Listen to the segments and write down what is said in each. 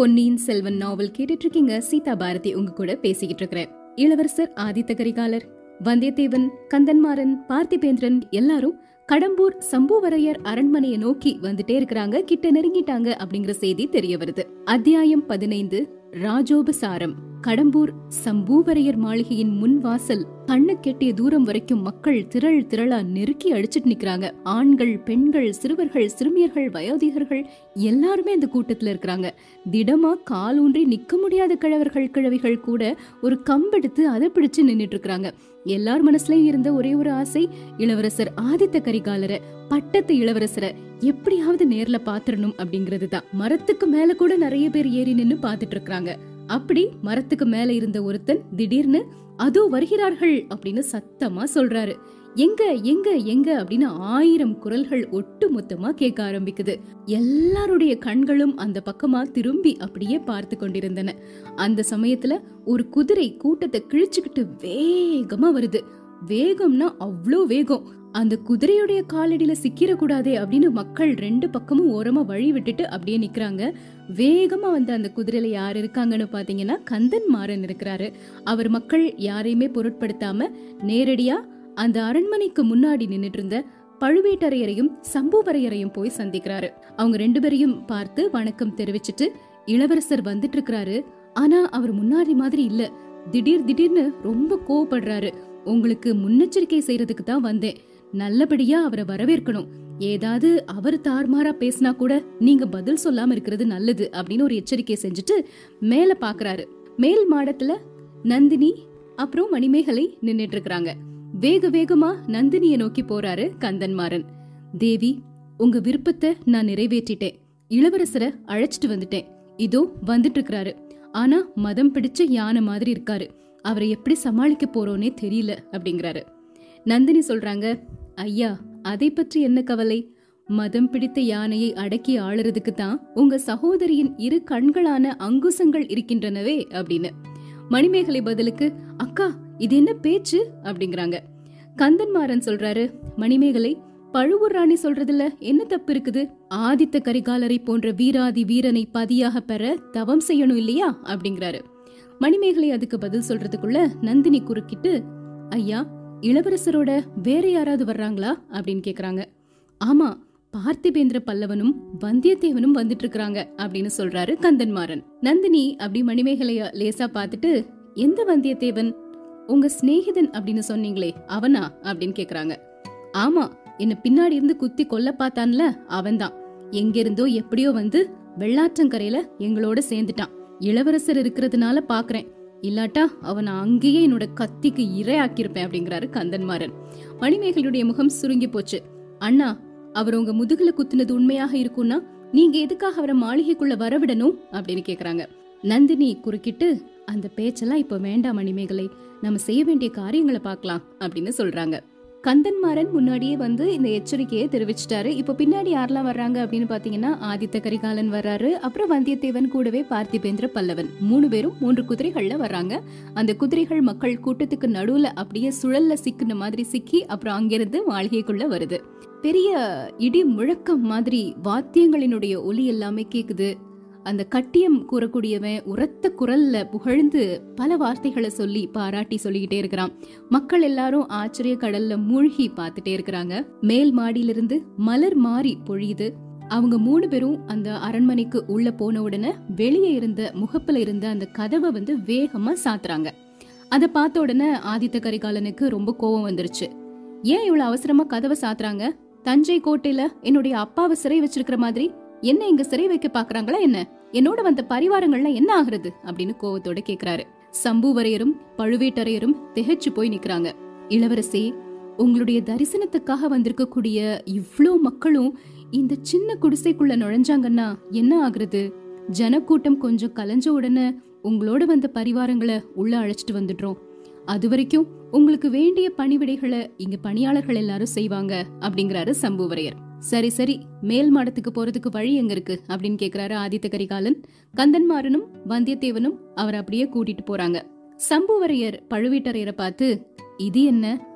பொன்னியின் செல்வன் நாவல் கேட்டுட்டு இருக்கீங்க சீதா பாரதி உங்க கூட பேசிக்கிட்டு இருக்கிறேன் இளவரசர் ஆதித்த கரிகாலர் வந்தியத்தேவன் கந்தன்மாறன் பார்த்திபேந்திரன் எல்லாரும் கடம்பூர் சம்புவரையர் அரண்மனையை நோக்கி வந்துட்டே இருக்கிறாங்க. கிட்ட நெருங்கிட்டாங்க அப்படிங்கிற செய்தி தெரிய வருது. அத்தியாயம் பதினைந்து ராஜோபசாரம். கடம்பூர் சம்பூவரையர் மாளிகையின் முன் வாசல் கண்ணு கெட்டிய தூரம் வரைக்கும் மக்கள் திரள் திரளா நெருக்கி அடிச்சிட்டு நிக்கிறாங்க. ஆண்கள் பெண்கள் சிறுவர்கள் சிறுமியர்கள் வயோதிகர்கள் எல்லாருமே இந்த கூட்டத்துல இருக்கிறாங்க. திடமா கால் ஊன்றி நிக்க முடியாத கிழவர்கள் கிழவிகள் கூட ஒரு கம்பெடுத்து அதை பிடிச்சு நின்னுட்டு இருக்கிறாங்க. எல்லார் மனசுலயும் இருந்த ஒரே ஒரு ஆசை இளவரசர் ஆதித்த கரிகாலரை பட்டத்து இளவரசரை எப்படியாவது நேர்ல பாத்துடணும் அப்படிங்கறது தான் மரத்துக்கு மேல கூட நிறைய பேர் ஏறி நின்னு பாத்துட்டு இருக்கிறாங்க. அப்படி மரத்துக்கு மேல இருந்த ஒருத்தன் திடீர்னு அதோ வருகிறார்கள் அப்படின்னு சத்தமா சொல்றாரு. எங்க எங்க எங்க அப்படின்னு ஆயிரம் குரல்கள் ஒட்டு மொத்தமா கேட்க ஆரம்பிக்குது. எல்லாருடைய கண்களும் அந்த பக்கமா திரும்பி அப்படியே பார்த்து கொண்டிருந்தன. அந்த சமயத்துல ஒரு குதிரை கூட்டத்தை கிழிச்சுக்கிட்டு வேகமா வருது. வேகம்னா அவ்வளோ வேகம். அந்த குதிரையுடைய காலடியில சிக்கிர கூடாதே அப்படின்னு மக்கள் ரெண்டு பக்கமும் ஓரமா வழி விட்டுட்டு அப்படியே நிக்கிறாங்க. வேகமா வந்து அந்த குதிரையில யார் இருக்காங்கன்னு பாத்தீங்கன்னா கந்தன் மாறன் இருக்கிறாரு. அவர் மக்கள் யாரையுமே பொருட்படுத்தாம நேரடியா அந்த அரண்மனைக்கு முன்னாடி நின்னுட்டு இருந்த பழுவேட்டரையரையும் சம்புவரையரையும் போய் சந்திக்கிறாரு. அவங்க ரெண்டு பேரையும் பார்த்து வணக்கம் தெரிவிச்சிட்டு இளவரசர் வந்துட்டு இருக்கிறாரு ஆனா அவர் முன்னாடி மாதிரி இல்ல. திடீர் திடீர்னு ரொம்ப கோவப்படுறாரு. உங்களுக்கு முன்னெச்சரிக்கை செய்யறதுக்கு தான் வந்தேன். நல்லபடியா அவரை வரவேற்கணும். ஏதாவது அவர் தார்மாரா பேசினா கூட நீங்க பதில் சொல்லாம இருக்கிறது நல்லது அப்படின்னு ஒரு எச்சரிக்கை செஞ்சுட்டு மேல பாக்குறாரு. மேல் மாடத்துல நந்தினி அப்புறம் மணிமேகலை நின்னுட்டு இருக்கிறாங்க. வேக வேகமா நந்தினிய நோக்கி போறாரு கந்தன்மாறன் தேவி உங்க விருப்பத்தை நான் நிறைவேற்றிட்டேன். இளவரசரை அழைச்சிட்டு வந்துட்டேன். இதோ வந்துட்டு இருக்கிறாரு. ஆனா மதம் பிடிச்ச யானை மாதிரி இருக்காரு. அவரை எப்படி சமாளிக்க போறோன்னே தெரியல அப்படிங்கிறாரு. நந்தினி சொல்றாங்க ஐயா அதை பற்றி என்ன கவலை? மதம் பிடித்த யானையை அடக்கி ஆளுறதுக்கு தான் உங்க சகோதரியின் இரு கண்களான அங்குசங்கள் இருக்கின்றனவே அப்படின்னு. மணிமேகலை பதிலுக்கு அக்கா இது என்ன பேச்சு? அப்படிங்கிறாங்க. கந்தன்மாறன் சொல்றாரு மணிமேகலை பழுவூர் ராணி சொல்றதுல என்ன தப்பு இருக்குது? ஆதித்த கரிகாலரை போன்ற வீராதி வீரனை பதியாக பெற தவம் செய்யணும் இல்லையா? அப்படிங்கிறாரு. மணிமேகலை அதுக்கு பதில் சொல்றதுக்குள்ள நந்தினி குறுக்கிட்டு ஐயா இளவரசரோட வேற யாராவது வர்றாங்களா? அப்படின்னு கேக்குறாங்க. ஆமா பார்த்திபேந்திர பல்லவனும் வந்தியத்தேவனும் வந்துட்டு இருக்கிறாங்க அப்படின்னு சொல்றாரு கந்தன்மாறன். நந்தினி அப்படி மணிமேகலைய லேசா பார்த்துட்டு எந்த வந்தியத்தேவன்? உங்க சிநேகிதன் அப்படின்னு சொன்னீங்களே அவனா? அப்படின்னு கேக்குறாங்க. ஆமா என்ன பின்னாடி இருந்து குத்தி கொல்ல பார்த்தான்ல அவன்தான். எங்கிருந்தோ எப்படியோ வந்து வெள்ளாற்றங்கரையில எங்களோட சேர்ந்துட்டான். இளவரசர் இருக்கிறதுனால பாக்குறேன். இல்லாட்டா அவனை அங்கேயே என்னோட கத்திக்கு இரையாக்கியிருப்பேன் அப்படிங்கிறாரு கந்தன்மாறன். மணிமேகலுடைய முகம் சுருங்கி போச்சு. அண்ணா அவர் உங்க முதுகுல குத்துனது உண்மையாக இருக்கும்னா நீங்க எதுக்காக அவரை மாளிகைக்குள்ள வரவிடணும் அப்படின்னு கேக்குறாங்க. நந்தினி குறுக்கிட்டு அந்த பேச்செல்லாம் இப்ப வேண்டாம் மணிமேகலை. நம்ம செய்ய வேண்டிய காரியங்களை பார்க்கலாம் அப்படின்னு சொல்றாங்க. கந்தன்மாறன் முன்னாடியே வந்து இந்த எச்சரிக்கையை தெரிவிச்சிட்டாரு. இப்போ பின்னாடி யாரெல்லாம் வர்றாங்க அப்படின்னு பாத்தீங்கன்னா ஆதித்த கரிகாலன் வர்றாரு. அப்புறம் வந்தியத்தேவன் கூடவே பார்த்திபேந்திர பல்லவன். மூணு பேரும் மூன்று குதிரைகள்ல வர்றாங்க. அந்த குதிரைகள் மக்கள் கூட்டத்துக்கு நடுவுல அப்படியே சுழல்ல சிக்கின மாதிரி சிக்கி அப்புறம் அங்கிருந்து மாளிகைக்குள்ள வருது. பெரிய இடி முழக்கம் மாதிரி வாத்தியங்களினுடைய ஒலி எல்லாமே கேக்குது. அந்த கட்டியம் கூறக்கூடியவன் உரத்த குரல்ல புகழ்ந்து பல வார்த்தைகளை சொல்லி பாராட்டி சொல்லிக்கிட்டே இருக்கிறான். மக்கள் எல்லாரும் ஆச்சரிய கடல்ல மூழ்கி பார்த்துட்டே இருக்கிறாங்க. மேல் மாடியிலிருந்து மலர் மாறி பொழியுது. அவங்க மூணு பேரும் அந்த அரண்மனைக்கு உள்ள போன உடனே வெளியே இருந்த முகப்புல இருந்த அந்த கதவை வந்து வேகமா சாத்துறாங்க. அதை பார்த்த உடனே ஆதித்த கரிகாலனுக்கு ரொம்ப கோபம் வந்துருச்சு. ஏன் இவ்வளவு அவசரமா கதவை சாத்துறாங்க? தஞ்சை கோட்டையில என்னுடைய அப்பாவை சிறை வச்சிருக்கிற மாதிரி என்ன இங்க சிறை வைக்க பாக்குறாங்களா என்ன? என்னோட வந்த பரிவாரங்கள்லாம் என்ன ஆகுறது? அப்படின்னு கோவத்தோட கேக்குறாரு. சம்புவரையரும் பழுவேட்டரையரும் திகைச்சு போய் நிக்கிறாங்க. இளவரசி உங்களுடைய தரிசனத்துக்காக வந்திருக்கக்கூடிய இவ்ளோ மக்களும் இந்த சின்ன குடிசைக்குள்ள நுழைஞ்சாங்கன்னா என்ன ஆகுறது? ஜனக்கூட்டம் கொஞ்சம் கலைஞ்ச உடனே உங்களோட வந்த பரிவாரங்களை உள்ள அழைச்சிட்டு வந்துடுறோம். அது வரைக்கும் உங்களுக்கு வேண்டிய பணிவிடைகளை இங்க பணியாளர்கள் எல்லாரும் செய்வாங்க அப்படிங்கிறாரு சம்புவரையர். சரி சரி மேல் மாடத்துக்கு போறதுக்கு வழி எங்க இருக்கு? அப்படின்னு கேக்குறாரு ஆதித்த கரிகாலன். கந்தன்மாறனும் வந்தியத்தேவனும் அவர் அப்படியே கூட்டிட்டு போறாங்க. சம்புவரையர் பழுவேட்டரையரை பார்த்து இது என்ன?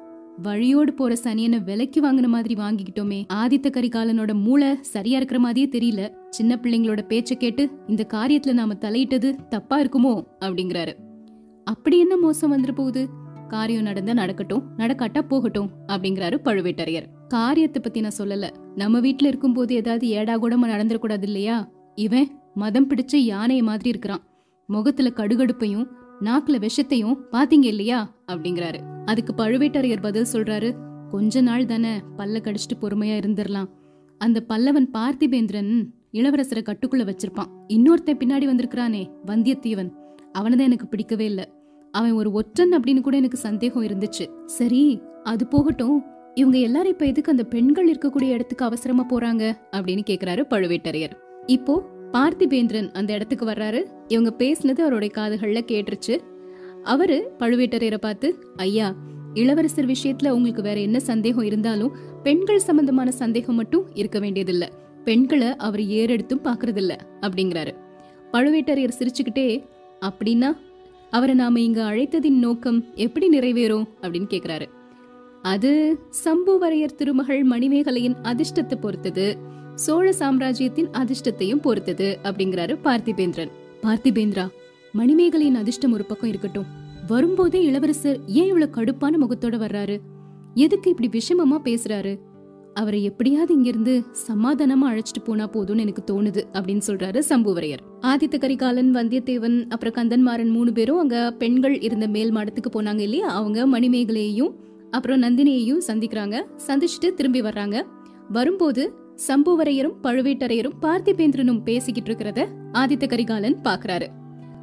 வழியோடு போற சனியனை விலைக்கு வாங்கின மாதிரி வாங்கிக்கிட்டோமே. ஆதித்த கரிகாலனோட மூளை சரியா இருக்கிற மாதிரியே தெரியல. சின்ன பிள்ளைங்களோட பேச்ச கேட்டு இந்த காரியத்துல நாம தலையிட்டது தப்பா இருக்குமோ? அப்படிங்கிறாரு. அப்படி என்ன மோசம் வந்துரு போகுது? காரியம் நடந்தா நடக்கட்டும் நடக்காட்டா போகட்டும் அப்படிங்கிறாரு பழுவேட்டரையர். காரியத்தை பத்தி நான் சொல்லல. நம்ம வீட்ல இருக்கும்போது ஏதாவது ஏடா கூடமா நடந்துடக்கூடாது இல்லையா இவன் மதம் பிடிச்ச யானைய மாதிரி இருக்கிறான். முகத்துல கடுகடுப்பையும் நாக்குல விஷத்தையும் பாத்தீங்க இல்லையா? அப்படிங்கிறாரு. அதுக்கு பழுவேட்டரையர் பதில் சொல்றாரு கொஞ்ச நாள் தானே பல்ல கடிச்சிட்டு பொறுமையா இருந்துடலாம் அந்த பல்லவன் பார்த்திபேந்திரன் இளவரசரை கட்டுக்குள்ள வச்சிருப்பான். இன்னொருத்தன் பின்னாடி வந்திருக்கிறானே வந்தியத்தேவன். அவனதான் எனக்கு பிடிக்கவே இல்ல. அவன் ஒரு ஒற்றன் அப்படின்னு கூட எனக்கு சந்தேகம் இருந்துச்சு. சரி அது போகட்டும். இவங்க எல்லாரும் இப்ப எதுக்கு அந்த பெண்கள் இருக்கக்கூடிய இடத்துக்கு அவசரமா போறாங்க அப்படின்னு கேக்குறாரு பழுவேட்டரையர். இப்போ பார்த்திபேந்திரன் அந்த இடத்துக்கு வர்றாரு. இவங்க பேசினது அவருடைய காதுகள்ல கேட்டுருச்சு. அவரு பழுவேட்டரையரை பார்த்து ஐயா இளவரசர் விஷயத்துல உங்களுக்கு வேற என்ன சந்தேகம் இருந்தாலும் பெண்கள் சம்பந்தமான சந்தேகம் மட்டும் இருக்க வேண்டியதில்ல. பெண்களை அவர் ஏறெடுத்தும் பாக்குறதில்ல அப்படிங்கிறாரு. பழுவேட்டரையர் சிரிச்சுக்கிட்டே அப்படின்னா அவரை நாம இங்க அழைத்ததின் நோக்கம் எப்படி நிறைவேறும்? அப்படின்னு கேக்குறாரு. அது சம்புவரையர் திருமகள் மணிமேகலையின் அதிர்ஷ்டத்தை பொறுத்தது. சோழ சாம்ராஜ்யத்தின் அதிர்ஷ்டத்தையும் பொறுத்தது அப்படிங்கிறாரு பார்த்திபேந்திரன். பார்த்திபேந்திரா மணிமேகலையின் அதிர்ஷ்டம் ஒரு பக்கம் இருக்கட்டும். வரும்போதே இளவரசர் ஏன் இவ்வளவு கடுப்பான முகத்தோட வர்றாரு? எதுக்கு இப்படி விஷமமா பேசுறாரு? அவரை எப்படியாவது இங்கிருந்து சமாதானமா அழைச்சிட்டு போனா போதும்னு எனக்கு தோணுது அப்படின்னு சொல்றாரு சம்புவரையர். ஆதித்த கரிகாலன் வந்தியத்தேவன் அப்புறம் கந்தன்மாறன் மூணு பேரும் அங்க பெண்கள் இருந்த மேல் மாடத்துக்கு போனாங்க இல்லையா? அவங்க மணிமேகலையையும் அப்புறம் நந்தினியையும் சந்திக்கிறாங்க. சந்திச்சுட்டு திரும்பி வர்றாங்க. வரும்போது சம்புவரையரும் பழுவேட்டரையரும் பார்த்திபேந்திரனும் பேசிக்கிட்டு இருக்கிறத ஆதித்த கரிகாலன் பாக்குறாரு.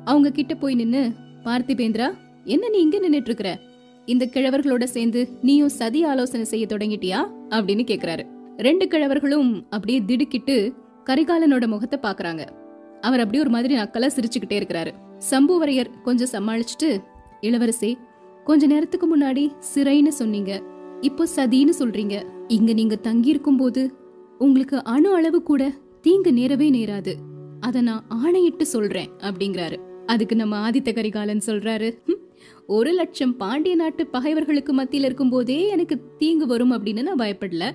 அவங்க கிட்ட போய் நின்னு பார்த்திபேந்திரா என்ன நீ இங்க நின்னுட்டு இருக்கிற இந்த கிழவர்களோட சேர்ந்து நீயும் சதி ஆலோசனை செய்ய தொடங்கிட்டியா? அப்படின்னு கேக்குறாரு. ரெண்டு கிழவர்களும் அப்படியே திடுக்கிட்டு கரிகாலனோட முகத்தை பாக்குறாங்க. அவர் அப்படியே ஒரு மாதிரி நக்கலா சிரிச்சுக்கிட்டே இருக்கிறாரு. சம்புவரையர் கொஞ்சம் சமாளிச்சுட்டு இளவரசே கொஞ்ச நேரத்துக்கு முன்னாடி சிறைன்னு சொன்னீங்க. இப்போ சதின்னு சொல்றீங்க. இங்க நீங்க தங்கி இருக்கும்போது உங்களுக்கு அணு அளவு கூட தீங்கு நேரவே நேராது. அத நான் ஆணையிட்டு சொல்றேன் அப்படிங்கிறாரு. அதுக்கு நம்ம ஆதித்த கரிகாலன் சொல்றாரு ஒரு லட்சம் பாண்டிய நாட்டு பகைவர்களுக்கு மத்தியில இருக்கும்போதே எனக்கு தீங்கு வரும் அப்படின்னு நான் பயப்படல.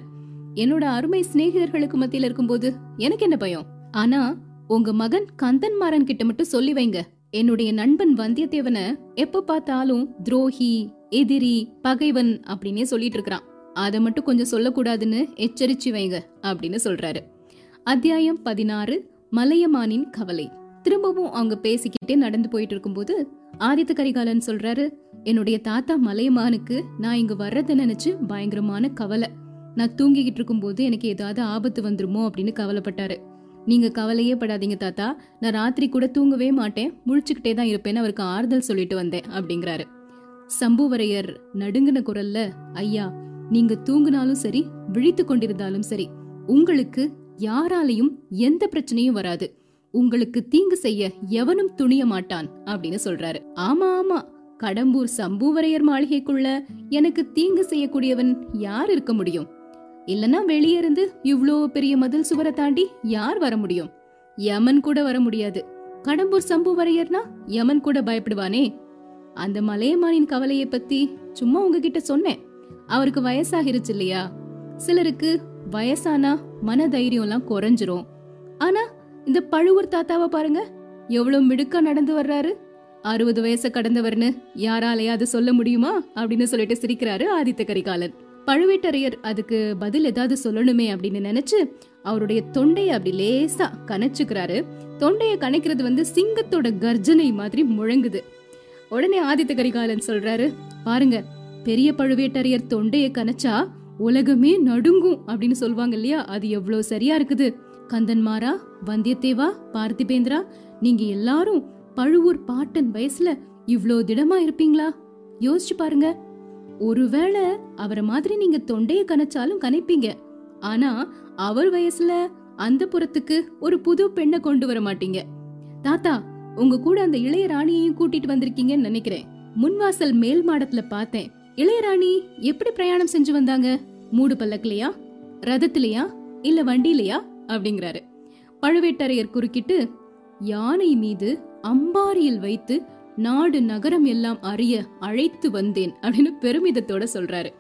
என்னோட அருமை சிநேகிதர்களுக்கு மத்தியில இருக்கும்போது எனக்கு என்ன பயம்? ஆனா உங்க மகன் கந்தன்மாரன் கிட்ட மட்டும் சொல்லி வைங்க. என்னுடைய நண்பன் வந்தியத்தேவனை எப்ப பார்த்தாலும் துரோகி எதிரி பகைவன் அப்படின்னே சொல்லிட்டு இருக்கிறான். அதை மட்டும் கொஞ்சம் சொல்லக்கூடாதுன்னு எச்சரிச்சு வைங்க அப்படின்னு சொல்றாரு. அத்தியாயம் பதினாறு மலையமானின் கவலை. திரும்பவும் அவங்க பேசிக்கிட்டே நடந்து போயிட்டு இருக்கும்போது ஆதித்த கரிகாலன் சொல்றாரு என்னுடைய தாத்தா மலையமானுக்கு நான் இங்க வர்றதை நினைச்சு பயங்கரமான கவலை. நான் தூங்கிக்கிட்டு இருக்கும்போது எனக்கு ஏதாவது ஆபத்து வந்துருமோ? அப்படின்னு கவலைப்பட்டாரு. நீங்க கவலையே படாதீங்க தாத்தா. நான் ராத்திரி கூட தூங்கவே மாட்டேன். முழிச்சுக்கிட்டே தான் இருப்பேன்னு அவருக்கு ஆறுதல் சொல்லிட்டு வந்தேன் அப்படிங்கிறாரு. சம்புவரையர் நடுங்கின குரல்ல ஐயா நீங்க தூங்குனாலும் சரி விழித்து கொண்டிருந்தாலும் சரி உங்களுக்கு யாராலையும் எந்த பிரச்சனையும் வராது. உங்களுக்கு தீங்கு செய்ய எவனும் துணிய மாட்டான் அப்படின்னு சொல்றாரு. ஆமா ஆமா. கடம்பூர் சம்புவரையர் மாளிகைக்குள்ள எனக்கு தீங்கு செய்யக்கூடியவன் யார் இருக்க முடியும்? இல்லனா வெளியே இருந்து இவ்ளோ பெரிய மதில் சுவரை தாண்டி யார் வர முடியும்? யமன் கூட வர முடியாது. கடம்பூர் சம்புவரையர்னா யமன் கூட பயப்படுவானே. அந்த மலையமானின் கவலையை பத்தி சும்மா உங்ககிட்ட சொன்னேன். அவருக்கு வயசாகிருச்சு இல்லையா? சிலருக்கு வயசானா மன தைரியம்லாம் எல்லாம் குறைஞ்சிரும். ஆனா இந்த பழுவூர் தாத்தாவை பாருங்க. எவ்வளவு மிடுக்கா நடந்து வர்றாரு. அறுபது வயசை கடந்தவர்னு யாராலையாவது சொல்ல முடியுமா? அப்படின்னு சொல்லிட்டு சிரிக்கிறாரு ஆதித்த கரிகாலன். பழுவேட்டரையர் அதுக்கு பதில் ஏதாவது சொல்லணுமே அப்படின்னு நினைச்சு அவருடைய தொண்டையை அப்படி லேசா கனைச்சுக்கிறாரு. தொண்டையை கனைக்கிறது வந்து சிங்கத்தோட கர்ஜனை மாதிரி முழங்குது. உடனே ஆதித்த கரிகாலன் சொல்றாரு பாருங்க பெரிய பழுவேட்டரையர் தொண்டையை கனைச்சா உலகமே நடுங்கும் அப்படின்னு சொல்லுவாங்க இல்லையா? அது எவ்வளவு சரியா இருக்குது. கந்தன்மாரா வந்தியத்தேவா பார்த்திபேந்திரா நீங்க எல்லாரும் பழுவூர் பாட்டன் வயசுல இவ்வளோ திடமா இருப்பீங்களா? யோசிச்சு பாருங்க. ஒருவேளை அவரை மாதிரி நீங்க தொண்டைய கனச்சாலும் கனைப்பீங்க. ஆனா அவர் வயசுல அந்த புறத்துக்கு ஒரு புது பெண்ணை கொண்டு வர மாட்டீங்க. தாத்தா உங்க கூட அந்த இளைய ராணியையும் கூட்டிட்டு வந்திருக்கீங்கன்னு நினைக்கிறேன். முன்வாசல் மேல் மாடத்துல பார்த்தேன். இளையராணி எப்படி பிரயாணம் செஞ்சு வந்தாங்க? மூடு பல்லக்கிலையா? ரதத்திலையா? இல்ல வண்டியிலையா? அப்படிங்கிறாரு. பழுவேட்டரையர் குறுக்கிட்டு யானை மீது அம்பாரியில் வைத்து நாடு நகரம் எல்லாம் அறிய அழைத்து வந்தேன் அப்படின்னு பெருமிதத்தோட சொல்றாரு.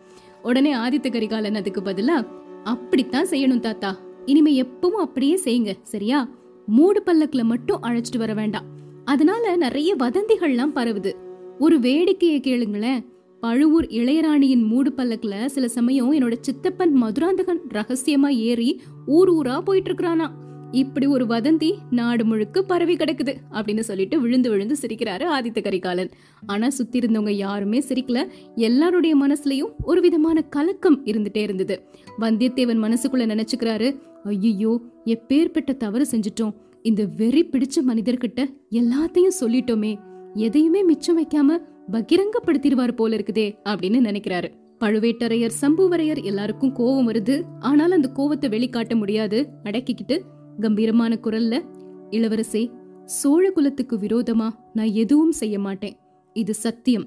உடனே ஆதித்த கரிகாலன் அதுக்கு பதிலா அப்படித்தான் செய்யணும் தாத்தா. இனிமே எப்பவும் அப்படியே செய்யுங்க சரியா? மூடு பல்லக்குல மட்டும் அழைச்சிட்டு வர வேண்டாம். அதனால நிறைய வதந்திகள்லாம் பரவுது. ஒரு வேடிக்கையை கேளுங்களேன். பழுவூர் இளையராணியின் மூடு பல்லக்குல சில சமயம் என்னோட சித்தப்பன் மதுராந்தகன் ரகசியமா ஏறி ஊர் ஊரா போயிட்டு இருக்கிறானா இப்படி ஒரு வதந்தி நாடு முழுக்க பரவி கிடக்குது அப்படின்னு சொல்லிட்டு விழுந்து விழுந்து சிரிக்கிறாரு ஆதித்த கரிகாலன். ஆனா சுத்தி இருந்தவங்க யாருமே சிரிக்கல. எல்லாருடைய மனசுலயும் ஒரு விதமான கலக்கம் இருந்துட்டே இருந்தது. வந்தியத்தேவன் மனசுக்குள்ள நினைச்சுக்கிறாரு ஐயோ எப்பேற்பட்ட தவறு செஞ்சிட்டோம். இந்த வெறி பிடிச்ச மனிதர்கிட்ட எல்லாத்தையும் சொல்லிட்டோமே. எதையுமே மிச்சம் வைக்காம பகிரங்கப்படுத்திடுவார் போல இருக்குதே அப்படின்னு நினைக்கிறாரு. பழுவேட்டரையர் சம்புவரையர் எல்லாருக்கும் கோவம் வருது. ஆனால் அந்த கோவத்தை வெளிக்காட்ட முடியாது. அடக்கிக்கிட்டு கம்பீரமான குரல்ல இளவரசே சோழ குலத்துக்கு விரோதமா நான் எதுவும் செய்ய மாட்டேன். இது சத்தியம்.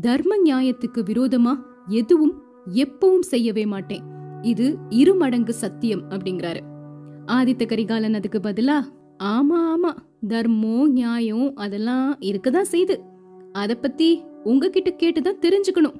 தர்ம நியாயத்துக்கு விரோதமா எதுவும் எப்பவும் செய்யவே மாட்டேன். இது இரு மடங்கு சத்தியம் அப்படிங்கிறாரு. ஆதித்த கரிகாலன் அதுக்கு பதிலா ஆமா ஆமா தர்மம் நியாயம் அதெல்லாம் இருக்கதான் செய்து. அத பத்தி உங்ககிட்ட கேட்டுதான் தெரிஞ்சுக்கணும்.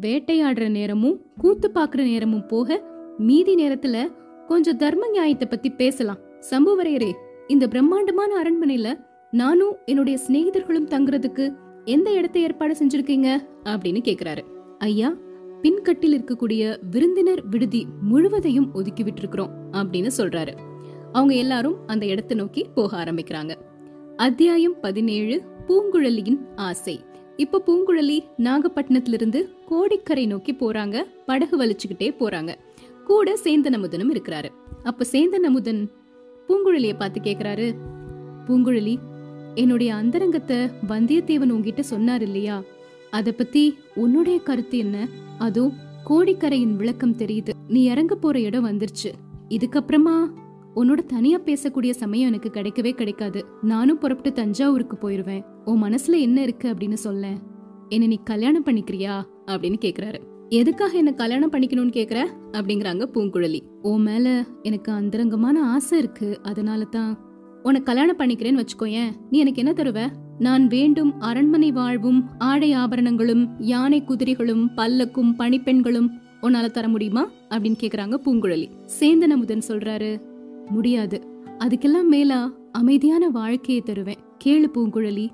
வேட்டையாடுற நேரமும் கூத்து பாக்குற நேரமும் போக மீதி நேரத்துல கொஞ்சம் தர்ம நியாயத்தை பத்தி பேசலாம். சம்புவரையரே இந்த பிரம்மாண்டமான அரண்மனையில நானும் என்னுடைய சிநேகிதர்களும் தங்குறதுக்கு எந்த இடத்தை ஏற்பாடு செஞ்சிருக்கீங்க? அப்படின்னு கேக்குறாரு. ஐயா பின்கட்டில் இருக்கக்கூடிய விருந்தினர் விடுதி முழுவதையும் ஒதுக்கி விட்டுருக்கிறோம் அப்படின்னு சொல்றாரு. அவங்க எல்லாரும் அந்த இடத்தை நோக்கி போக ஆரம்பிக்கிறாங்க. அத்தியாயம் பதினேழு பூங்குழலியின் ஆசை. இப்ப பூங்குழலி நாகப்பட்டினத்திலிருந்து கோடிக்கரை நோக்கி போறாங்க படகு வலிச்சுக்கிட்டே போறாங்க. கூட சேந்தன் அமுதனும் இருக்கிறாரு. அப்ப சேந்தன் அமுதன் பூங்குழலிய பார்த்து கேக்குறாரு. பூங்குழலி என்னுடைய அந்தரங்கத்தை வந்தியத்தேவன் உங்ககிட்ட சொன்னார் இல்லையா? அத பத்தி உன்னுடைய கருத்து என்ன? அதோ கோடிக்கரையின் விளக்கம் தெரியுது. நீ இறங்க போற இடம் வந்துருச்சு. இதுக்கப்புறமா உன்னோட தனியா பேசக்கூடிய சமயம் எனக்கு கிடைக்கவே கிடைக்காது. நானும் புறப்பட்டு தஞ்சாவூருக்கு போயிருவேன். உன் மனசுல என்ன இருக்கு அப்படின்னு சொல்ல என்ன நீ கல்யாணம் பண்ணிக்கிறியா? அப்படின்னு கேக்குறாரு. எதுக்காக என்ன கல்யாணம் பண்ணிக்கணும்னு கேக்குற? அப்படிங்கிறாங்க பூங்குழலி. ஓ மேல எனக்கு அந்தரங்கமான ஆசை இருக்கு. அதனால தான் உனக்கு கல்யாணம் பண்ணிக்கிறேன்னு வச்சுக்கோயேன். நீ எனக்கு என்ன தருவ? நான் வேண்டும் அரண்மனை வாழ்வும் ஆடை ஆபரணங்களும் யானை குதிரைகளும் பல்லக்கும் பணிப்பெண்களும் உன்னால தர முடியுமா? அப்படின்னு கேக்குறாங்க பூங்குழலி. சேந்தன் அமுதன் சொல்றாரு முடியாது. அதுக்கெல்லாம் மேலா அமைதியான வாழ்க்கையை தருவேன். கேளு பூங்குழலி.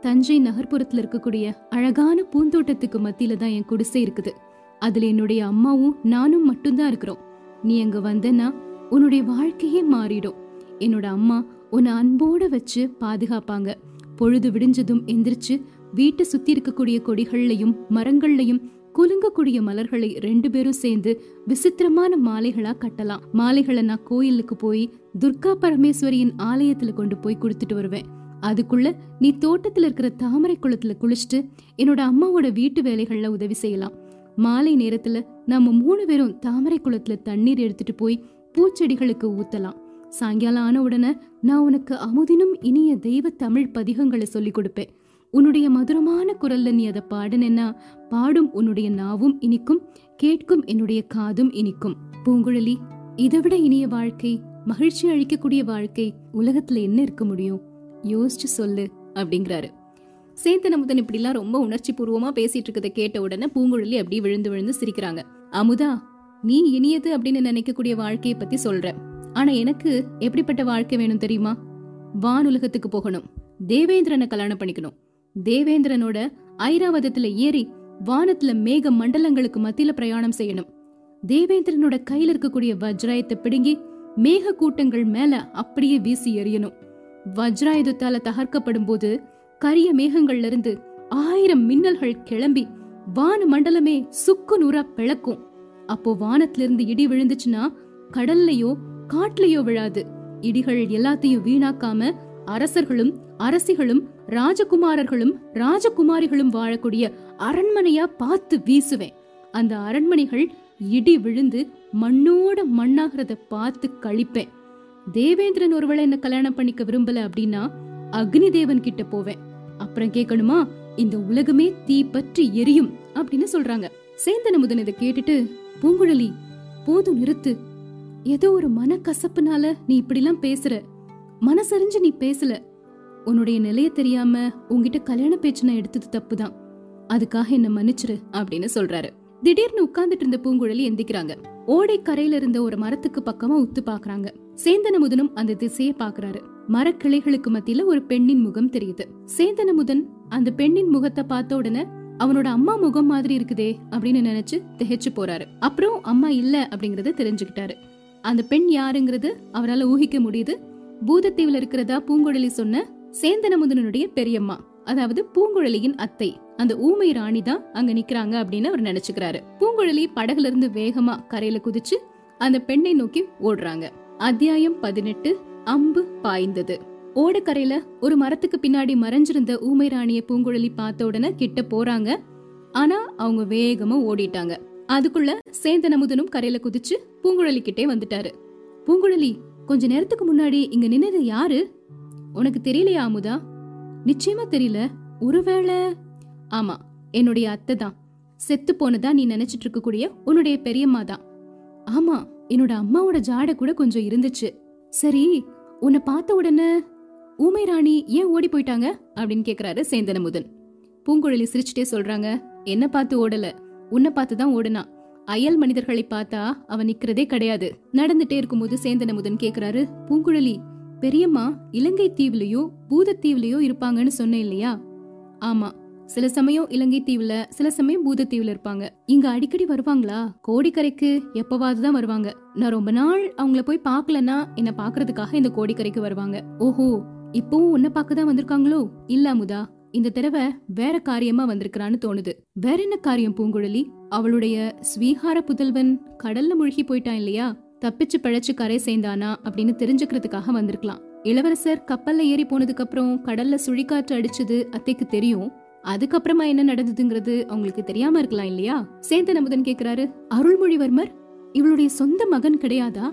தஞ்சை நகர்ப்புறத்துல இருக்கக்கூடிய அழகான பூந்தோட்டத்துக்கு மத்தியில தான் என் குடிசை இருக்குது. அதுல என்னுடைய அம்மாவும் நானும் மட்டும்தான் இருக்கிறோம். நீ அங்க வந்தனா உன்னுடைய வாழ்க்கையே மாறிடும். என்னோட அம்மா உன்னை அன்போட வச்சு பாதுகாப்பாங்க. பொழுது விடிஞ்சதும் எந்திரிச்சு வீட்டை சுத்தி இருக்கக்கூடிய கொடிகள்லையும் மரங்கள்லையும் குலுங்கக்கூடிய மலர்களை ரெண்டு பேரும் சேர்ந்து விசித்திரமான மாலைகளா கட்டலாம். மாலைகளை நான் கோயிலுக்கு போய் துர்கா பரமேஸ்வரியின் ஆலயத்துல கொண்டு போய் கொடுத்துட்டு வருவேன். அதுக்குள்ள நீ தோட்டத்துல இருக்கிற தாமரை குளத்துல குளிச்சுட்டு என்னோட அம்மாவோட வீட்டு வேலைகள்ல உதவி செய்யலாம். மாலை நேரத்துல நம்ம மூணு பேரும் தாமரை குளத்துல தண்ணீர் எடுத்துட்டு போய் பூச்செடிகளுக்கு ஊத்தலாம். சாயங்காலம் ஆன உடனே நான் உனக்கு அமுதினும் இனிய தெய்வ தமிழ் பதிகங்களை சொல்லி கொடுப்பேன். உன்னுடைய மதுரமான குரல்ல நீ அதை பாடுனேன்னா பாடும் உன்னுடைய நாவும் இனிக்கும் கேட்கும் என்னுடைய காதும் இனிக்கும். பூங்குழலி இதை விட இனிய வாழ்க்கை மகிழ்ச்சி அளிக்கக்கூடிய வாழ்க்கை உலகத்துல என்ன இருக்க முடியும்? யோசிச்சு சொல்லு அப்படிங்கிறாரு. சேந்தன் அமுதன் இப்படிலாம் ரொம்ப உணர்ச்சி பூர்வமா பேசிட்டு இருக்கதை கேட்ட உடனே பூங்குழலி அப்படியே விழுந்து விழுந்து சிரிக்கிறாங்க. அமுதா நீ இனியது அப்படின்னு நினைக்கக்கூடிய வாழ்க்கையை பத்தி சொல்ற. ஆனா எனக்கு எப்படிப்பட்ட வாழ்க்கை வேணும் தெரியுமா? வானுலகத்துக்கு போகணும். தேவேந்திரனை கல்யாணம் பண்ணிக்கணும். தேவேந்திரனோட ஐராவதத்துல ஏறி வானத்துல மேக மண்டலங்களுக்கு மத்தியில பிரயாணம் செய்யணும். தேவேந்திரனோட கையில இருக்கக்கூடிய வஜ்ராயத்தை பிடுங்கி மேக கூட்டங்கள் மேல அப்படியே வீசி எறியணும். வஜ்ராயுதத்தால தகர்க்கப்படும் போது கரிய மேகங்கள்ல இருந்து ஆயிரம் மின்னல்கள் கிளம்பி வான மண்டலமே சுக்கு நூறா பிளக்கும். அப்போ வானத்துல இருந்து இடி விழுந்துச்சுன்னா கடல்லையோ காட்டுலயோ விழாது. இடிகள் எல்லாத்தையும் வீணாக்காம அரசர்களும் அரசிகளும் ராஜகுமாரர்களும் ராஜகுமாரிகளும் வாழக்கூடிய அரண்மனையா பார்த்து வீசுவேன். அந்த அரண்மனைகள் இடி விழுந்து மண்ணோட மண்ணாகிறத பார்த்து கழிப்பேன். தேவேந்திரன் ஒருவேளை என்ன கல்யாணம் பண்ணிக்க விரும்பல அப்படின்னா அக்னி தேவன் கிட்ட போவேன். அப்புறம் கேட்கணுமா இந்த உலகமே தீ பற்றி எரியும் அப்படின்னு சொல்றாங்க. சேந்தன முதன் இதை கேட்டுட்டு பூங்குழலி போதும் நிறுத்து. ஏதோ ஒரு மனக்கசப்புனால நீ இப்படிலாம் பேசுற. மனசறிஞ்சு நீ பேசல. உன்னுடைய நிலைய தெரியாம உங்ககிட்ட கல்யாண பேச்சு நான் எடுத்தது தப்புதான். அதுக்காக என்ன மன்னிச்சிரு அப்படின்னு சொல்றாரு. திடீர்னு உட்கார்ந்துட்டு இருந்த பூங்குழலி எந்திக்கிறாங்க. ஓடை கரையில இருந்த ஒரு மரத்துக்கு பக்கமா உத்து பாக்குறாங்க. சேந்தனமுதனும் அந்த திசையை பாக்குறாரு. மரக்கிளைகளுக்கு மத்தியில ஒரு பெண்ணின் முகம் தெரியுது. சேந்தனமுதன் அந்த பெண்ணின் முகத்தை பார்த்த உடனே அவனோட அம்மா முகம் மாதிரி இருக்குதே அப்படின்னு நினைச்சு திகைச்சு போறாரு. அப்புறம் அம்மா இல்ல அப்படிங்கறத தெரிஞ்சுக்கிட்டாரு. அந்த பெண் யாருங்கிறது அவரால் ஊகிக்க முடியுது. பூதத்தீவுல இருக்கிறதா பூங்குழலி சொன்ன சேந்தனமுதனுடைய பெரியம்மா அதாவது பூங்குழலியின் அத்தை. அந்த ஊமை ராணி தான் அங்க நிக்கிறாங்க அப்படின்னு அவர் நினைச்சுக்கிறாரு. பூங்குழலி படகுல இருந்து வேகமா கரையில குதிச்சு அந்த பெண்ணை நோக்கி ஓடுறாங்க. அத்தியாயம் பதினெட்டு அம்பு பாய்ந்தது. ஓடக்கரையில ஒரு மரத்துக்கு பின்னாடி மறைஞ்சிருந்த ஊமை ராணிய பூங்குழலி பார்த்த உடனே கிட்ட போறாங்க. ஆனா அவங்க வேகமா ஓடிட்டாங்க. அதுக்குள்ள சேந்தன் அமுதனும் கரையில குதிச்சு பூங்குழலி கிட்டே வந்துட்டாரு. பூங்குழலி கொஞ்ச நேரத்துக்கு முன்னாடி இங்க நின்னது யாரு? உனக்கு தெரியலையா அமுதா? நிச்சயமா தெரியல. ஒருவேளை ஆமா என்னுடைய அத்தை தான். செத்து போனதா நீ நினைச்சிட்டு இருக்கக்கூடிய உன்னுடைய பெரியம்மா தான். ஆமா என்னோட அம்மாவோட ஜாட கூட கொஞ்சம் இருந்துச்சு. சரி உன்னை பார்த்த உடனே ஊமை ராணி ஏன் ஓடி போயிட்டாங்க? அப்படின்னு கேக்குறாரு சேந்தனமுதன். பூங்குழலி சிரிச்சுட்டே சொல்றாங்க என்ன பார்த்து ஓடல? உன்னை பார்த்து தான் ஓடுனா. அயல் மனிதர்களை பார்த்தா அவன் நிக்கிறதே கிடையாது. நடந்துட்டே இருக்கும்போது சேந்தனமுதன் கேக்குறாரு பூங்குழலி பெரியம்மா இலங்கை தீவுலயோ பூதத்தீவுலயோ இருப்பாங்கன்னு சொன்னேன் இல்லையா? ஆமா. சில சமயம் இலங்கை தீவுல சில சமயம் பூதத்தீவுல இருப்பாங்க. இங்க அடிக்கடி வருவாங்களா? கோடிக்கரைக்கு எப்பவாவது தான் வருவாங்க. நான் ரொம்ப நாள் அவங்கள போய் பாக்கலன்னா என்ன பாக்குறதுக்காக இந்த கோடிக்கரைக்கு வருவாங்க. ஓஹோ இப்பவும் உன்ன பார்க்க தான் வந்திருக்காங்களோ? இல்ல அமுதா இந்த தடவை வேற காரியமா வந்திருக்கிறான்னு தோணுது. வேற என்ன காரியம் பூங்குழலி? அவளுடைய ஸ்வீகார புதல்வன் கடல்ல முழுகி போயிட்டான் இல்லையா? தப்பிச்சு பிழைச்சு கரை சேர்ந்தானா அப்படின்னு தெரிஞ்சுக்கிறதுக்காக வந்திருக்கலாம். இளவரசர் கப்பல்ல ஏறி போனதுக்கு அப்புறம் கடல்ல சுழிக்காற்று அடிச்சது அத்தைக்கு தெரியும். அதுக்கப்புறமா என்ன நடந்ததுங்கிறது அவங்களுக்கு தெரியாம இருக்கலாம் இல்லையா? சேந்தன் அமுதன் கேக்குறாரு அருள்மொழிவர்மர் இவளுடைய சொந்த மகன் கிடையாதா?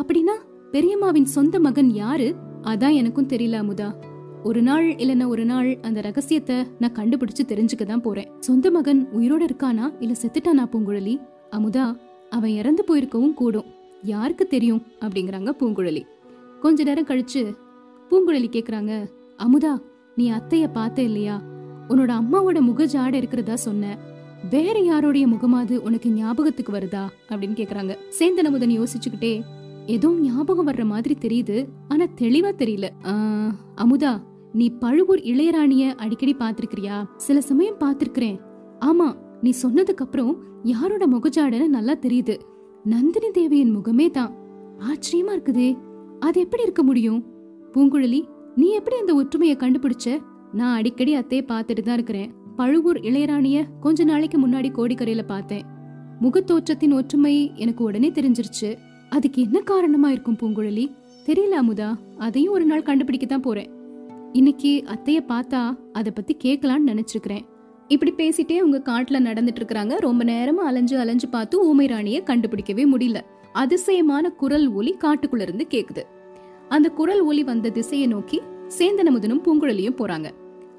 அப்படின்னா பெரியம்மாவின் சொந்த மகன் யாரு? அதான் எனக்கும் தெரியல அமுதா. ஒரு நாள் இல்லைன்னா ஒரு நாள் அந்த ரகசியத்தை நான் கண்டுபிடிச்சு தெரிஞ்சுக்க தான் போறேன். சொந்த மகன் உயிரோட இருக்கானா? இல்ல செத்துட்டானா பூங்குழலி? அமுதா அவன் இறந்து போயிருக்கவும் கூடும். யாருக்கு தெரியும்? அப்படிங்கிறாங்க பூங்குழலி. கொஞ்ச நேரம் கழிச்சு பூங்குழலி கேக்குறாங்க அமுதா நீ அத்தைய பார்த்த இல்லையா? உன்னோட அம்மாவோட முக ஜாட இருக்கிறதா சொன்ன வேற யாரோடைய முகமாது உனக்கு ஞாபகத்துக்கு வருதா? அப்படின்னு கேக்குறாங்க. சேந்தன் அமுதன் யோசிச்சுக்கிட்டே ஏதோ ஞாபகம் வர்ற மாதிரி தெரியுது ஆனா தெளிவா தெரியல. அமுதா நீ பழுவூர் இளையராணிய அடிக்கடி பாத்திருக்கிறியா சில சமயம் பாத்திருக்கிறேன் ஆமா நீ சொன்னதுக்கு அப்புறம் யாரோட முகஜாடன்னு நல்லா தெரியுது. நந்தினி தேவியின் முகமே தான். ஆச்சரியமா இருக்குதே. அது எப்படி இருக்க முடியும்? பூங்குழலி நீ எப்படி அந்த ஒற்றுமையை கண்டுபிடிச்ச? நான் அடிக்கடி அத்தைய பார்த்துட்டு தான் இருக்கிறேன். பழுவூர் இளையராணிய கொஞ்ச நாளைக்கு முன்னாடி கோடிக்கரையில பார்த்தேன். முகத்தோற்றத்தின் ஒற்றுமை எனக்கு உடனே தெரிஞ்சிருச்சு. அதுக்கு என்ன காரணமா இருக்கும் பூங்குழலி? தெரியல அமுதா. அதையும் ஒரு நாள் கண்டுபிடிக்க தான் போறேன். இன்னைக்கு அத்தைய பார்த்தா அத பத்தி கேட்கலான்னு நினைச்சிருக்கிறேன். இப்படி பேசிட்டே அவங்க காட்டுல நடந்துட்டு இருக்கிறாங்க. ரொம்ப நேரமா அலைஞ்சு அலைஞ்சு பார்த்து ஊமை ராணிய கண்டுபிடிக்கவே முடியல. அதிசயமான குரல் ஒலி காட்டுக்குள்ள இருந்து கேக்குது. அந்த குரல் ஒலி வந்த திசையை நோக்கி சேந்தனமுதனும் பூங்குழலியும் போறாங்க.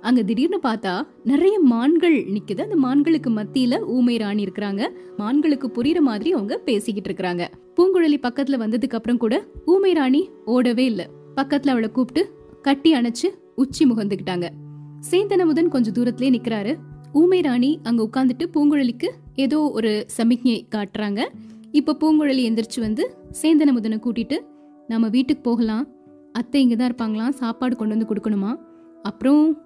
அங்க திடீர்னு பார்த்தா நிறைய மான்கள் நிக்குது. அந்த மான்களுக்கு மத்தியில ஊமை ராணி இருக்கிறாங்க. மான்களுக்கு புரியுற மாதிரி அவங்க பேசிக்கிட்டு இருக்கிறாங்க. பூங்குழலி பக்கத்துல வந்ததுக்கு அப்புறம் கூட ஊமை ராணி ஓடவே இல்ல. பக்கத்துல அவளை கூப்பிட்டு கட்டி அணைச்சு உச்சி முகந்துக்கிட்டாங்க. சேந்தனமுதன் கொஞ்சம் தூரத்திலே நிக்கிறாரு. ஊமை ராணி அங்க உட்கார்ந்துட்டு பூங்குழலிக்கு ஏதோ ஒரு சமிக்ஞை காட்டுறாங்க. இப்ப பூங்குழலி எந்திரிச்சு வந்து சேந்தனமுதனை கூட்டிட்டு நம்ம வீட்டுக்கு போகலாம். அத்தை இங்கே தான் இருப்பாங்களாம். சாப்பாடு கொண்டு வந்து கொடுக்கணுமா? அப்புறம்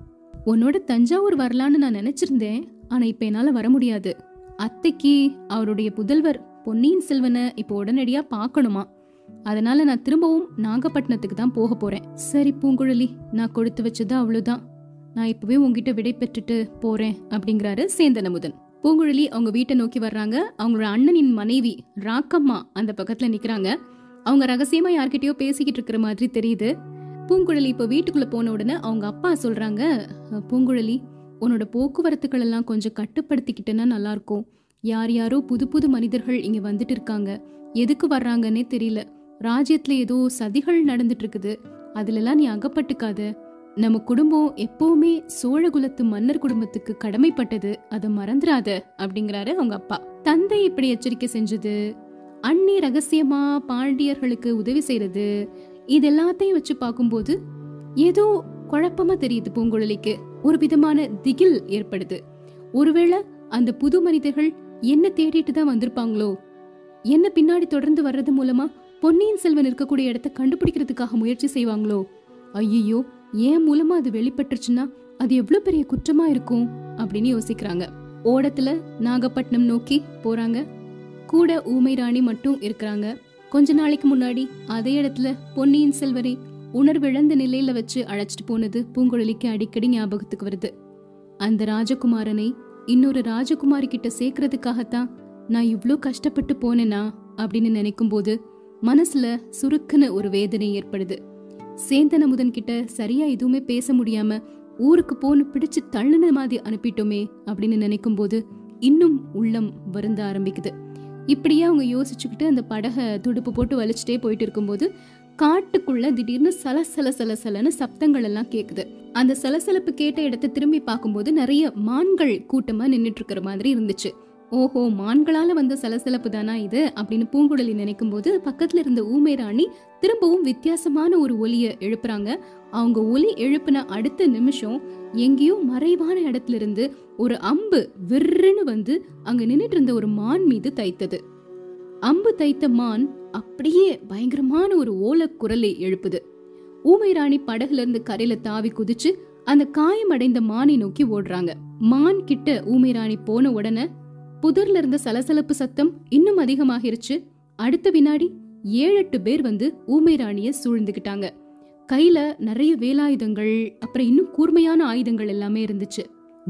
உன்னோட தஞ்சாவூர் வரலான்னு நான் நினைச்சிருந்தேன் ஆனா இப்ப என்னால வர முடியாது. அத்தைக்கு அவருடைய புதல்வர் பொன்னியின் செல்வனை இப்போ உடனடியா பார்க்கணுமா? அதனால நான் திரும்பவும் நாகப்பட்டினத்துக்கு தான் போக போறேன். சரி பூங்குழலி நான் கொடுத்து வச்சது அவ்வளவுதான். நான் இப்பவே உங்ககிட்ட விடை பெற்றுட்டு போறேன் அப்படிங்கிறாரு சேந்தனமுதன். பூங்குழலி அவங்க வீட்டை நோக்கி வர்றாங்க. அவங்களோட அண்ணனின் மனைவி ராக்கம்மா அந்த பக்கத்துல நிக்கிறாங்க. அவங்க ரகசியமா யார்கிட்டயோ பேசிக்கிட்டு இருக்கிற மாதிரி தெரியுது. பூங்குழலி இப்ப வீட்டுக்குள்ள போன உடனே அவங்க அப்பா சொல்றாங்க பூங்குழலி உன்னோட போக்குவரத்துக்கள் எல்லாம் கொஞ்சம் கட்டுப்படுத்திக்கிட்டேன்னா நல்லா இருக்கும் யார் யாரோ புது புது மனிதர்கள் இங்க வந்துட்டு இருக்காங்க. எதுக்கு வர்றாங்கன்னே தெரியல. ராஜ்யத்துல ஏதோ சதிகள் நடந்துட்டு இருக்குது. அதுலலாம் நீ அகப்பட்டுக்காத. நம்ம குடும்பம் எப்பவுமே சோழகுலத்து மன்னர் குடும்பத்துக்கு கடமைப்பட்டது. அதை மறந்துடாத அப்படிங்கிறாரு அவங்க அப்பா. தந்தை இப்படி எச்சரிக்கை செஞ்சது? அண்ணி ரகசியமா பாண்டியர்களுக்கு உதவி செய்யறது இது எல்லாத்தையும் வச்சு பார்க்கும்போது ஏதோ குழப்பமா தெரியுது பூங்குழலிக்கு. ஒரு விதமான திகில் ஏற்படுது. ஒருவேளை அந்த புது மனிதர்கள் என்ன தேடிட்டு தான் வந்திருப்பாங்களோ? என்ன பின்னாடி தொடர்ந்து வர்றது மூலமா பொன்னியின் செல்வன் இருக்கக்கூடிய இடத்த கண்டுபிடிக்கிறதுக்காக முயற்சி செய்வாங்களோ? ஐயோ ஏன் மூலமா அது வெளிப்பட்டுருச்சுன்னா அது எவ்வளவு பெரிய குற்றமா இருக்கும்? அப்படின்னு யோசிக்கிறாங்க. ஓடத்துல நாகப்பட்டினம் நோக்கி போறாங்க. கூட ஊமை ராணி மட்டும் இருக்கிறாங்க. கொஞ்ச நாளைக்கு முன்னாடி அதே இடத்துல பொன்னியின் செல்வரை உணர்விழந்த நிலையில வச்சு அழைச்சிட்டு போனது பூங்குழலிக்கு அடிக்கடி ஞாபகத்துக்கு வருது. அந்த ராஜகுமாரனை இன்னொரு ராஜகுமாரி கிட்ட சேர்க்கறதுக்காகத்தான் நான் இவ்ளோ கஷ்டப்பட்டு போனேனா அப்படின்னு நினைக்கும் போது மனசுல சுருக்குன ஒரு வேதனை ஏற்படுது. சேந்தன் அமுதன் கிட்ட சரியா எதுவுமே பேச முடியாம ஊருக்கு போன்னு பிடிச்சு தள்ளுன மாதிரி அனுப்பிட்டோமே அப்படின்னு நினைக்கும் போது இன்னும் உள்ளம் வருந்த ஆரம்பிக்குது. இப்படியே அவங்க யோசிச்சுக்கிட்டு அந்த படகை துடுப்பு போட்டு வலிச்சுட்டே போயிட்டு இருக்கும்போது காட்டுக்குள்ள திடீர்னு சலசல சலசலன்னு சப்தங்கள் எல்லாம் கேக்குது. அந்த சலசலப்பு கேட்ட இடத்த திரும்பி பார்க்கும்போது நிறைய மான்கள் கூட்டமா நின்றுட்டு இருக்கிற மாதிரி இருந்துச்சு. ஓஹோ மான்களால வந்த சலசலப்பு தானா இது? அப்படின்னு பூங்குழலி நினைக்கும் போது பக்கத்துல இருந்த ஊமை ராணி திரும்பவும் வித்தியாசமான ஒரு ஒலிய எழுப்புறாங்க. அவங்க ஒலி எழுப்பின அடுத்த நிமிஷம் எங்கேயோ மறைவான இடத்துல இருந்து ஒரு அம்பு விர்ருன்னு வந்து அங்க நின்னுட்டு இருந்த ஒரு மான் மீது தைத்தது. அம்பு தைத்த மான் அப்படியே பயங்கரமான ஒரு ஓல குரலை எழுப்புது. ஊமை ராணி படகுல இருந்து கரையில தாவி குதிச்சு அந்த காயமடைந்த மானை நோக்கி ஓடுறாங்க. மான் கிட்ட ஊமை ராணி போன உடனே புதர்ல இருந்த சலசலப்பு சத்தம் இன்னும் அதிகமாகிருச்சு. அடுத்த வினாடி ஏழு எட்டு பேர் வந்து ஊமை ராணிய சூழ்ந்துகிட்டாங்க. கையில நிறைய வேலாயுதங்கள் அப்புறம் இன்னும் கூர்மையான ஆயுதங்கள் எல்லாமே இருந்துச்சு.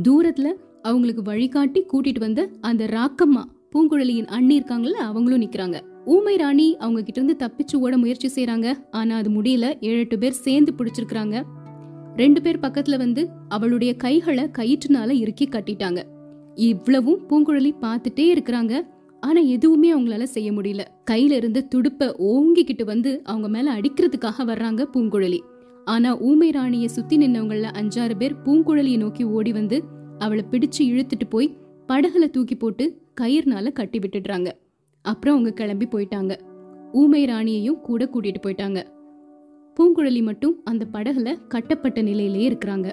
தூரத்துல அவங்களுக்கு வழிகாட்டி கூட்டிட்டு வந்த அந்த ராக்கம்மா பூங்குழலியின் அண்ணி இருக்காங்கல்ல அவங்களும் நிக்கிறாங்க. ஊமை ராணி அவங்க கிட்ட இருந்து தப்பிச்சு ஓட முயற்சி செய்றாங்க. ஆனா அது முடியல. ஏழு எட்டு பேர் சேர்ந்து பிடிச்சிருக்காங்க ரெண்டு பேர் பக்கத்துல வந்து அவளுடைய கைகளை கயிற்றுனால இறுக்கி கட்டிட்டாங்க. இவ்வளவும் பூங்குழலி பார்த்துட்டே இருக்கிறாங்க. ஆனா எதுவுமே அவங்களால செய்ய முடியல. கையில இருந்து துடுப்ப ஓங்கிக்கிட்டு வந்து அவங்க மேல அடிக்கிறதுக்காக வர்றாங்க பூங்குழலி. ஆனா ஊமை ராணிய சுத்தி நின்னவங்கள அஞ்சாறு பேர் பூங்குழலியை நோக்கி ஓடி வந்து அவளை பிடிச்சு இழுத்துட்டு போய் படகுல தூக்கி போட்டு கயிறுனால கட்டி விட்டுடுறாங்க. அப்புறம் அவங்க கிளம்பி போயிட்டாங்க. ஊமை ராணியையும் கூட கூட்டிட்டு போயிட்டாங்க. பூங்குழலி மட்டும் அந்த படகுல கட்டப்பட்ட நிலையிலேயே இருக்கிறாங்க.